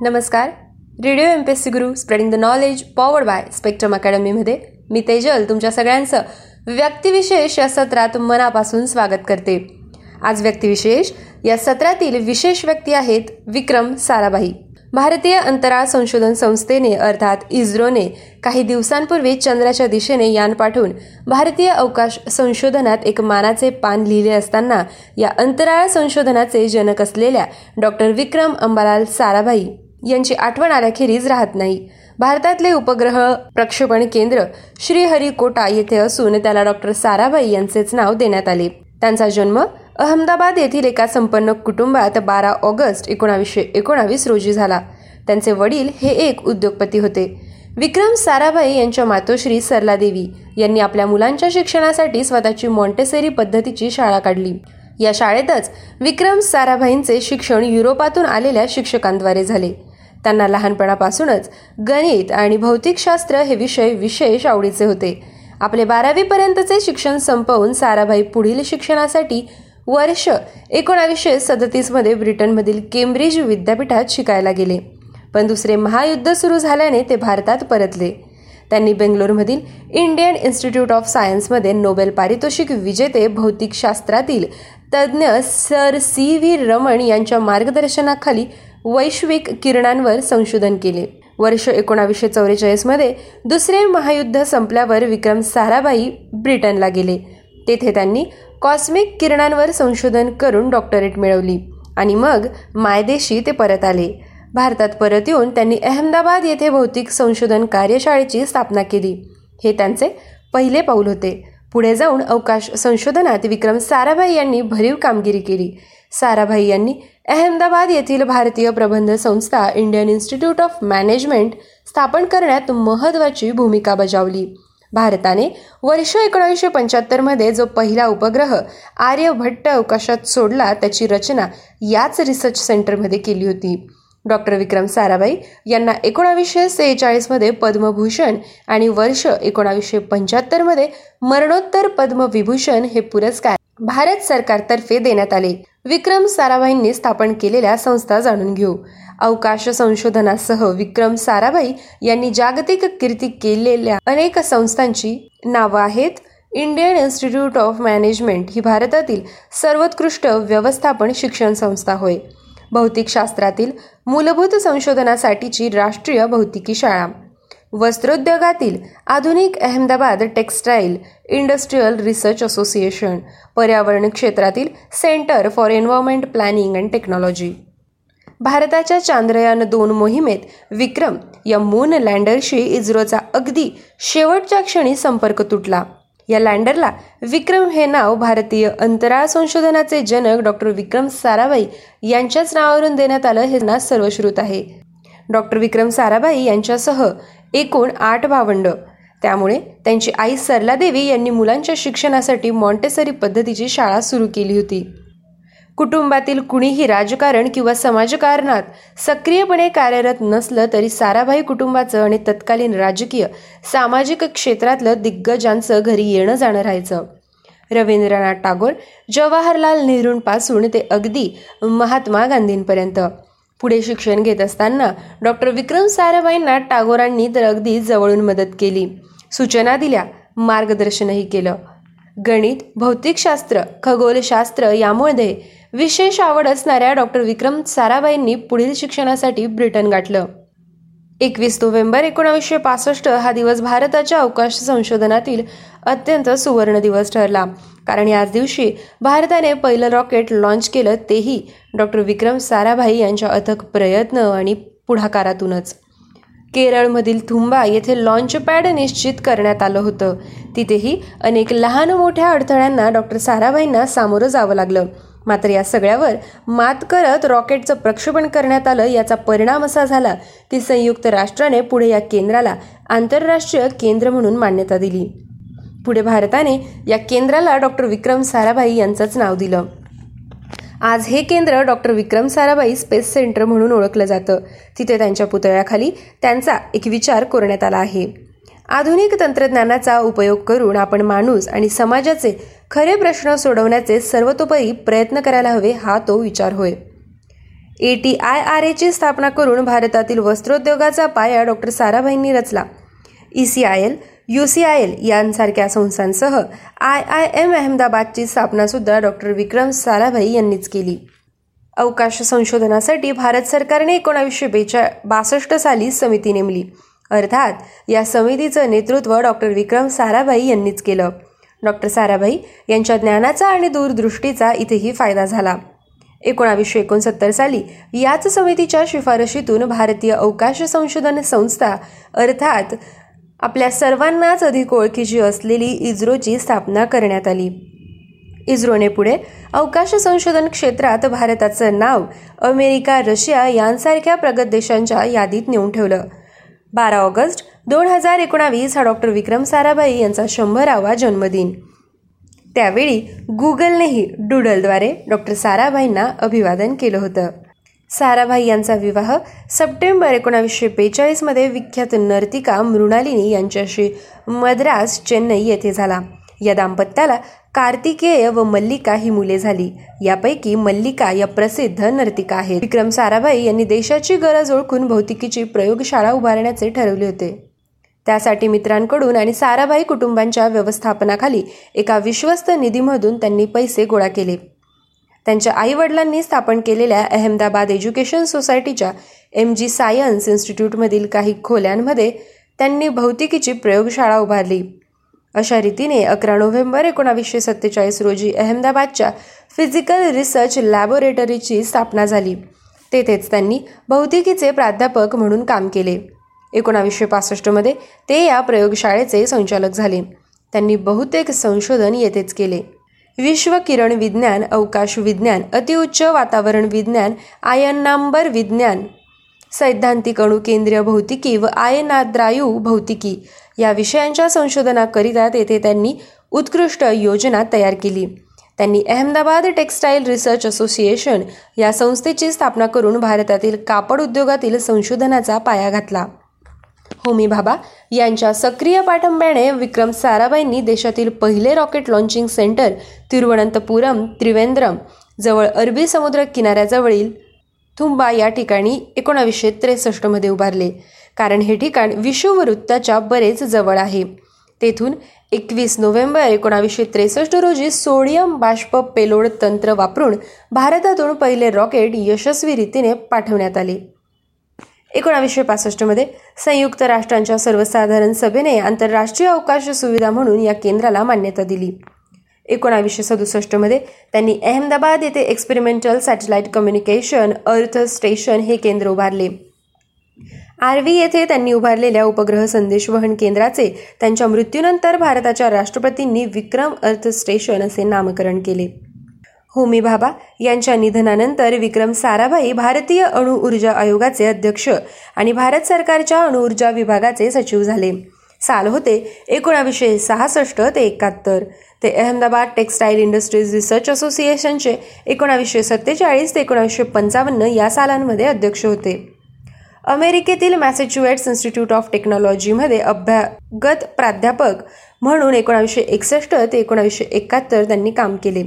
नमस्कार. Radio M P S C Guru spreading the knowledge powered by spectrum अकॅडमीमध्ये मी तेजल तुमच्या सगळ्यांचं व्यक्तिविशेष या सत्रात मनापासून स्वागत करते. आज व्यक्तिविशेष या सत्रातील विशेष व्यक्ती आहेत विक्रम साराभाई. भारतीय अंतराळ संशोधन संस्थेने अर्थात इस्रोने काही दिवसांपूर्वी चंद्राच्या दिशेने यान पाठवून भारतीय अवकाश संशोधनात एक मानाचे पान लिहिले असताना या अंतराळ संशोधनाचे जनक असलेल्या डॉक्टर विक्रम अंबालाल साराभाई यांची आठवण आल्याखेरीज राहत नाही. भारतातले उपग्रह प्रक्षेपण केंद्र श्रीहरिकोटा येथे असून त्याला डॉक्टर साराभाई यांचेच नाव देण्यात आले. त्यांचा जन्म अहमदाबाद येथील एका संपन्न कुटुंबात बारा ऑगस्ट एकोणावीसशे एकोणावीस रोजी झाला. त्यांचे वडील हे एक उद्योगपती होते. विक्रम साराभाई यांच्या मातोश्री सरला देवी यांनी आपल्या मुलांच्या शिक्षणासाठी स्वतःची मॉन्टेसरी पद्धतीची शाळा काढली. या शाळेतच विक्रम साराभाईंचे शिक्षण युरोपातून आलेल्या शिक्षकांद्वारे झाले. त्यांना लहानपणापासूनच गणित आणि भौतिकशास्त्र हे विषय विशेष आवडीचे होते. आपले बारावीपर्यंतचे शिक्षण संपवून साराभाई पुढील शिक्षणासाठी वर्ष एकोणावीसशे सदतीसमध्ये ब्रिटनमधील केम्ब्रिज विद्यापीठात शिकायला गेले. पण दुसरे महायुद्ध सुरू झाल्याने ते भारतात परतले. त्यांनी बेंगलोरमधील इंडियन इन्स्टिट्यूट ऑफ सायन्समध्ये नोबेल पारितोषिक विजेते भौतिकशास्त्रातील तज्ज्ञ सर सी व्ही रमण यांच्या मार्गदर्शनाखाली वैश्विक किरणांवर संशोधन केले. वर्ष एकोणावीसशे चौवेचाळीसमध्ये दुसरे महायुद्ध संपल्यावर विक्रम साराभाई ब्रिटनला गेले. तेथे त्यांनी कॉस्मिक किरणांवर संशोधन करून डॉक्टरेट मिळवली आणि मग मायदेशी ते परत आले. भारतात परत येऊन त्यांनी अहमदाबाद येथे भौतिक संशोधन कार्यशाळेची स्थापना केली. हे त्यांचे पहिले पाऊल होते. पुढे जाऊन अवकाश संशोधनात विक्रम साराभाई यांनी भरीव कामगिरी केली. साराभाई यांनी अहमदाबाद येथील भारतीय प्रबंध संस्था इंडियन इन्स्टिट्यूट ऑफ मॅनेजमेंट स्थापन करण्यात महत्त्वाची भूमिका बजावली. भारताने वर्ष एकोणीसशे पंच्याहत्तरमध्ये जो पहिला उपग्रह आर्यभट्ट अवकाशात सोडला त्याची रचना याच रिसर्च सेंटरमध्ये केली होती. डॉक्टर विक्रम साराभाई यांना एकोणावीसशे सेहेचाळीसमध्ये पद्मभूषण आणि वर्ष एकोणावीसशे पंच्याहत्तरमध्ये मरणोत्तर पद्मविभूषण हे पुरस्कार भारत सरकारतर्फे देण्यात आले. विक्रम साराभाईंनी स्थापन केलेल्या संस्था जाणून घेऊ. अवकाश संशोधनासह विक्रम साराभाई यांनी जागतिक कीर्ती केलेल्या अनेक संस्थांची नावं आहेत. इंडियन इन्स्टिट्यूट ऑफ मॅनेजमेंट ही भारतातील सर्वोत्कृष्ट व्यवस्थापन शिक्षण संस्था होय. भौतिकशास्त्रातील मूलभूत संशोधनासाठीची राष्ट्रीय भौतिकी शाळा. वस्त्रोद्योगातील आधुनिक Ahmedabad textile industrial research association पर्यावरण क्षेत्रातील centre for environment planning and technology. भारताच्या चांद्रयान दोन मोहिमेत विक्रम या मून लँडरशी इस्रोचा अगदी शेवटच्या क्षणी संपर्क तुटला. या लँडरला विक्रम हे नाव भारतीय अंतराळ संशोधनाचे जनक डॉक्टर विक्रम साराभाई यांच्याच नावावरून देण्यात आलं हे नाव सर्वश्रुत आहे. डॉक्टर विक्रम साराभाई यांच्यासह एकूण आठ भावंड. त्यामुळे त्यांची आई सरला देवी यांनी मुलांच्या शिक्षणासाठी मॉन्टेसरी पद्धतीची शाळा सुरू केली होती. कुटुंबातील कुणीही राजकारण किंवा समाजकारणात सक्रियपणे कार्यरत नसलं तरी साराभाई कुटुंबाचं आणि तत्कालीन राजकीय सामाजिक क्षेत्रातलं दिग्गजांचं घरी येणं जाणं राहायचं. रवींद्रनाथ टागोर जवाहरलाल नेहरूंपासून ते अगदी महात्मा गांधींपर्यंत. पुढे शिक्षण घेत असताना डॉक्टर विक्रम साराभाईंना टागोरांनी तर अगदी जवळून मदत केली. सूचना दिल्या मार्गदर्शनही केलं. गणित भौतिकशास्त्र खगोलशास्त्र यामुळे विशेष आवड असणाऱ्या डॉक्टर विक्रम साराभाईंनी पुढील शिक्षणासाठी ब्रिटन गाठलं. एकवीस नोव्हेंबर एकोणावीसशे पासष्ट हा दिवस भारताच्या अवकाश संशोधनातील अत्यंत सुवर्ण दिवस ठरला. कारण याच दिवशी भारताने पहिलं रॉकेट लॉन्च केलं तेही डॉक्टर विक्रम साराभाई यांच्या अथक प्रयत्न आणि पुढाकारातूनच. केरळमधील थुंबा येथे लॉन्च पॅड निश्चित करण्यात आलं होतं. तिथेही अनेक लहान मोठ्या अडथळ्यांना डॉक्टर साराभाईंना सामोरं जावं लागलं. मात्र या सगळ्यावर मात करत रॉकेटचं प्रक्षेपण करण्यात आलं याचा परिणाम असा झाला की संयुक्त राष्ट्राने पुढे या केंद्राला आंतरराष्ट्रीय केंद्र म्हणून मान्यता दिली. पुढे भारताने या केंद्राला डॉक्टर विक्रम साराभाई यांचंच नाव दिलं. आज हे केंद्र doctor Vikram Sarabhai space centre म्हणून ओळखलं जातं. तिथे त्यांच्या पुतळ्याखाली त्यांचा एक विचार करण्यात आला आहे. आधुनिक तंत्रज्ञानाचा उपयोग करून आपण माणूस आणि समाजाचे खरे प्रश्न सोडवण्याचे सर्वतोपरी प्रयत्न करायला हवे हा तो विचार होय. ए टी आय आर एची स्थापना करून भारतातील वस्त्रोद्योगाचा पाया डॉक्टर साराभाईंनी रचला. E C I L U C I L यांसारख्या संस्थांसह आय आय एम अहमदाबादची स्थापनासुद्धा डॉक्टर विक्रम साराभाई यांनीच केली. अवकाश संशोधनासाठी भारत सरकारने एकोणावीसशे बेचा बासष्ट साली समिती नेमली. अर्थात या समितीचं नेतृत्व डॉक्टर विक्रम साराभाई यांनीच केलं. डॉक्टर साराभाई यांच्या ज्ञानाचा आणि दूरदृष्टीचा इथेही फायदा झाला. एकोणावीसशे एकोणसत्तर साली याच समितीच्या शिफारशीतून भारतीय अवकाश संशोधन संस्था अर्थात आपल्या सर्वांनाच अधिक ओळखीची असलेली इस्रोची स्थापना करण्यात आली. इस्रोने पुढे अवकाश संशोधन क्षेत्रात भारताचं नाव अमेरिका रशिया यांसारख्या प्रगत देशांच्या यादीत नेऊन ठेवलं. बारा ऑगस्ट दोन हजार एकोणावीस हा डॉक्टर विक्रम साराभाई यांचा शंभरावा जन्मदिन. त्यावेळी गुगलनेही डुडलद्वारे डॉक्टर साराभाईंना अभिवादन केलं होतं. साराभाई यांचा विवाह सप्टेंबर एकोणावीसशे बेचाळीसमध्ये विख्यात नर्तिका मृणालिनी यांच्याशी मद्रास चेन्नई येथे झाला. या दाम्पत्याला कार्तिकेय व मल्लिका ही मुले झाली. यापैकी मल्लिका या प्रसिद्ध नर्तिका आहेत. विक्रम साराभाई यांनी देशाची गरज ओळखून भौतिकीची प्रयोगशाळा उभारण्याचे ठरवले होते. त्यासाठी मित्रांकडून आणि साराभाई कुटुंबांच्या व्यवस्थापनाखाली एका विश्वस्त निधीमधून त्यांनी पैसे गोळा केले. त्यांच्या आईवडिलांनी स्थापन केलेल्या अहमदाबाद एज्युकेशन सोसायटीच्या एम जी सायन्स इन्स्टिट्यूटमधील काही खोल्यांमध्ये त्यांनी भौतिकीची प्रयोगशाळा उभारली. अशा रीतीने अकरा नोव्हेंबर एकोणावीसशे सत्तेचाळीस रोजी अहमदाबादच्या फिजिकल रिसर्च लॅबोरेटरीची स्थापना झाली. तेथेच त्यांनी भौतिकीचे प्राध्यापक म्हणून काम केले. एकोणावीसशे पासष्टमध्ये ते या प्रयोगशाळेचे संचालक झाले. त्यांनी बहुतेक संशोधन येथेच केले. विश्व किरण विज्ञान अवकाश विज्ञान अतिउच्च वातावरण विज्ञान आयनांबर विज्ञान सैद्धांतिक अणुकेंद्रीय भौतिकी व आयनाद्रायू भौतिकी या विषयांच्या संशोधनाकरिता तेथे त्यांनी उत्कृष्ट योजना तयार केली. त्यांनी अहमदाबाद टेक्स्टाईल रिसर्च असोसिएशन या संस्थेची स्थापना करून भारतातील कापड उद्योगातील संशोधनाचा पाया घातला. होमी भाबा यांच्या सक्रिय पाठंब्याने विक्रम साराभाईंनी देशातील पहिले rocket launching centre Thiruvananthapuram Trivandrum जवळ अरबी समुद्र किनाऱ्याजवळील थुंबा या ठिकाणी एकोणावीसशे त्रेसष्टमध्ये उभारले. कारण हे ठिकाण विषुववृत्ताच्या बरेच जवळ आहे. तेथून एकवीस नोव्हेंबर एकोणावीसशे त्रेसष्ट रोजी सोडियम बाष्प पेलोड तंत्र वापरून भारतातून पहिले रॉकेट यशस्वी रीतीने पाठवण्यात आले. एकोणावीसशे पासष्टमध्ये संयुक्त राष्ट्रांच्या सर्वसाधारण सभेने आंतरराष्ट्रीय अवकाश सुविधा म्हणून या केंद्राला मान्यता दिली. एकोणावीसशे सदुसष्टमध्ये त्यांनी अहमदाबाद येथे experimental satellite communication earth station हे केंद्र उभारले. आरवी येथे त्यांनी उभारलेल्या उपग्रह संदेशवहन केंद्राचे त्यांच्या मृत्यूनंतर भारताच्या राष्ट्रपतींनी विक्रम अर्थ स्टेशन असे नामकरण केले. होमी भाभा यांच्या निधनानंतर विक्रम साराभाई भारतीय अणु ऊर्जा आयोगाचे अध्यक्ष आणि भारत सरकारच्या अणुऊर्जा विभागाचे सचिव झाले. साल होते एकोणावीसशे सहासष्ट ते एकाहत्तर. ते अहमदाबाद टेक्स्टाईल इंडस्ट्रीज रिसर्च असोसिएशनचे एकोणावीसशे सत्तेचाळीस ते एकोणावीसशे पंचावन्न या सालांमध्ये अध्यक्ष होते. अमेरिकेतील मॅसेच्युएट्स इन्स्टिट्यूट ऑफ टेक्नॉलॉजीमध्ये अभ्यागत प्राध्यापक म्हणून एकोणावीसशे एकसष्ट ते एकोणावीसशे एकाहत्तर त्यांनी काम केले.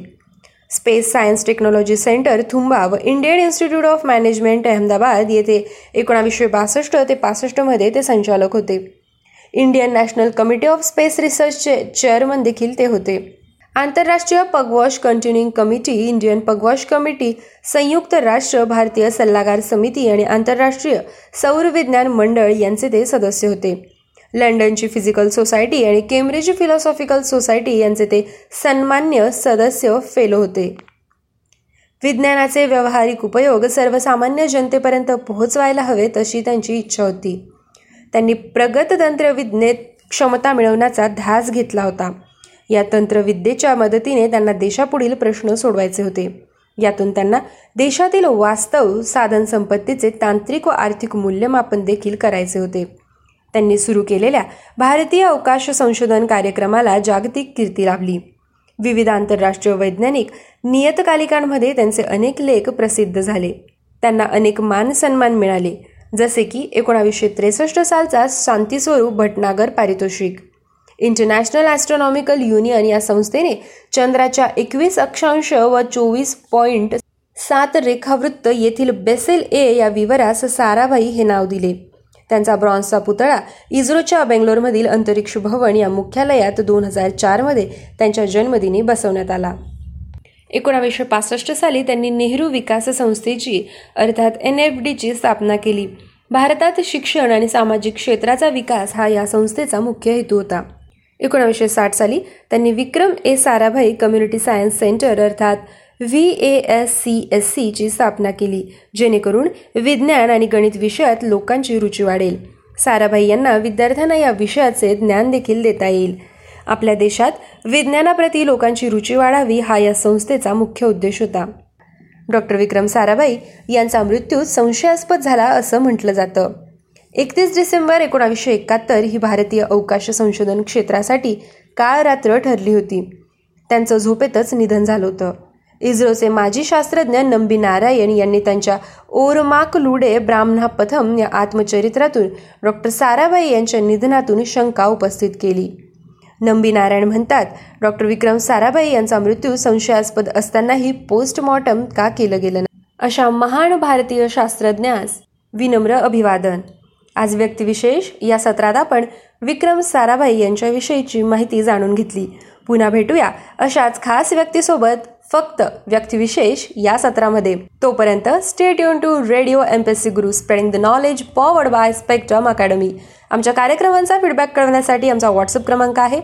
Space science technology centre Thumba व Indian institute of management Ahmedabad येथे एकोणावीसशे बासष्ट ते पासष्टमध्ये ते संचालक होते. Indian national committee of space रिसर्चचे chairman देखील ते होते. आंतरराष्ट्रीय Pugwash continuing committee Indian Pugwash committee संयुक्त राष्ट्र भारतीय सल्लागार समिती आणि आंतरराष्ट्रीय सौर विज्ञान मंडळ यांचे ते सदस्य होते. लंडनची फिजिकल सोसायटी आणि केम्ब्रिज फिलॉसॉफिकल सोसायटी यांचे ते सन्मान्य सदस्य फेलो होते. विज्ञानाचे व्यावहारिक उपयोग सर्वसामान्य जनतेपर्यंत पोहोचवायला हवेत अशी त्यांची इच्छा होती. त्यांनी प्रगत तंत्रविज्ञेत क्षमता मिळवण्याचा ध्यास घेतला होता. या तंत्रविद्येच्या मदतीने त्यांना देशापुढील प्रश्न सोडवायचे होते. यातून त्यांना देशातील वास्तव साधन संपत्तीचे तांत्रिक व आर्थिक मूल्यमापन देखील करायचे होते. त्यांनी सुरू केलेल्या भारतीय अवकाश संशोधन कार्यक्रमाला जागतिक कीर्ती लाभली. विविध आंतरराष्ट्रीय वैज्ञानिक नियतकालिकांमध्ये त्यांचे अनेक लेख प्रसिद्ध झाले. त्यांना अनेक मान सन्मान मिळाले जसे की एकोणावीसशे त्रेसष्ट सालचा शांतीस्वरूप भटनागर पारितोषिक. इंटरनॅशनल ॲस्ट्रॉनॉमिकल युनियन या संस्थेने चंद्राच्या एकवीस अक्षांश व चोवीस पॉईंट सात रेखावृत्त येथील बेसेल ए या विवरास साराभाई हे नाव दिले. त्यांचा ब्रॉन्झचा पुतळा इस्रोच्या बेंगलोरमधील अंतरिक्ष भवन या मुख्यालयात दोन हजार चारमध्ये त्यांच्या जन्मदिनी बसवण्यात आला. एकोणावीसशे पासष्ट साली त्यांनी नेहरू विकास संस्थेची अर्थात एन एफ डीची स्थापना केली. भारतात शिक्षण आणि सामाजिक क्षेत्राचा विकास हा या संस्थेचा मुख्य हेतू होता. एकोणावीसशे साठ साली त्यांनी Vikram A Sarabhai community science centre अर्थात V A S C S सीची स्थापना केली जेणेकरून विज्ञान आणि गणित विषयात लोकांची रुची वाढेल. साराभाई यांना विद्यार्थ्यांना या विषयाचे ज्ञान देखील देता येईल. आपल्या देशात विज्ञानाप्रती लोकांची रुची वाढावी हा या संस्थेचा मुख्य उद्देश होता. डॉक्टर विक्रम साराभाई यांचा मृत्यू संशयास्पद झाला असं म्हटलं जातं. एकतीस डिसेंबर एकोणावीसशे एकाहत्तर ही भारतीय अवकाश संशोधन क्षेत्रासाठी काळ रात्र ठरली होती. त्यांचं झोपेतच निधन झालं होतं. इस्रोचे माजी शास्त्रज्ञ नंबी नारायण यांनी त्यांच्या ओरमाक लुडे ब्राह्मणा पथम या आत्मचरित्रातून डॉक्टर साराभाई यांच्या निधनातून शंका उपस्थित केली. नंबी नारायण म्हणतात डॉक्टर विक्रम साराभाई यांचा मृत्यू संशयास्पद असतानाही पोस्टमॉर्टम का केलं गेलं नाही? अशा महान भारतीय शास्त्रज्ञास विनम्र अभिवादन. आज व्यक्तिविशेष या सत्रात आपण विक्रम साराभाई यांच्याविषयीची माहिती जाणून घेतली. पुन्हा भेटूया अशाच खास व्यक्तीसोबत फक्त व्यक्तिविशेष या सत्रामध्ये. तोपर्यंत stay युन to radio M P S C Guru spreading the knowledge powered by spectrum academy आमच्या कार्यक्रमांचा फीडबॅक कळवण्यासाठी आमचा व्हॉट्सअप क्रमांक आहे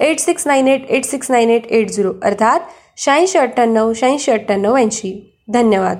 eight six nine eight eight six nine eight eight zero अर्थात शहाऐंशी अठ्ठ्याण्णव शहाऐंशी अठ्ठ्याण्णव ऐंशी. धन्यवाद.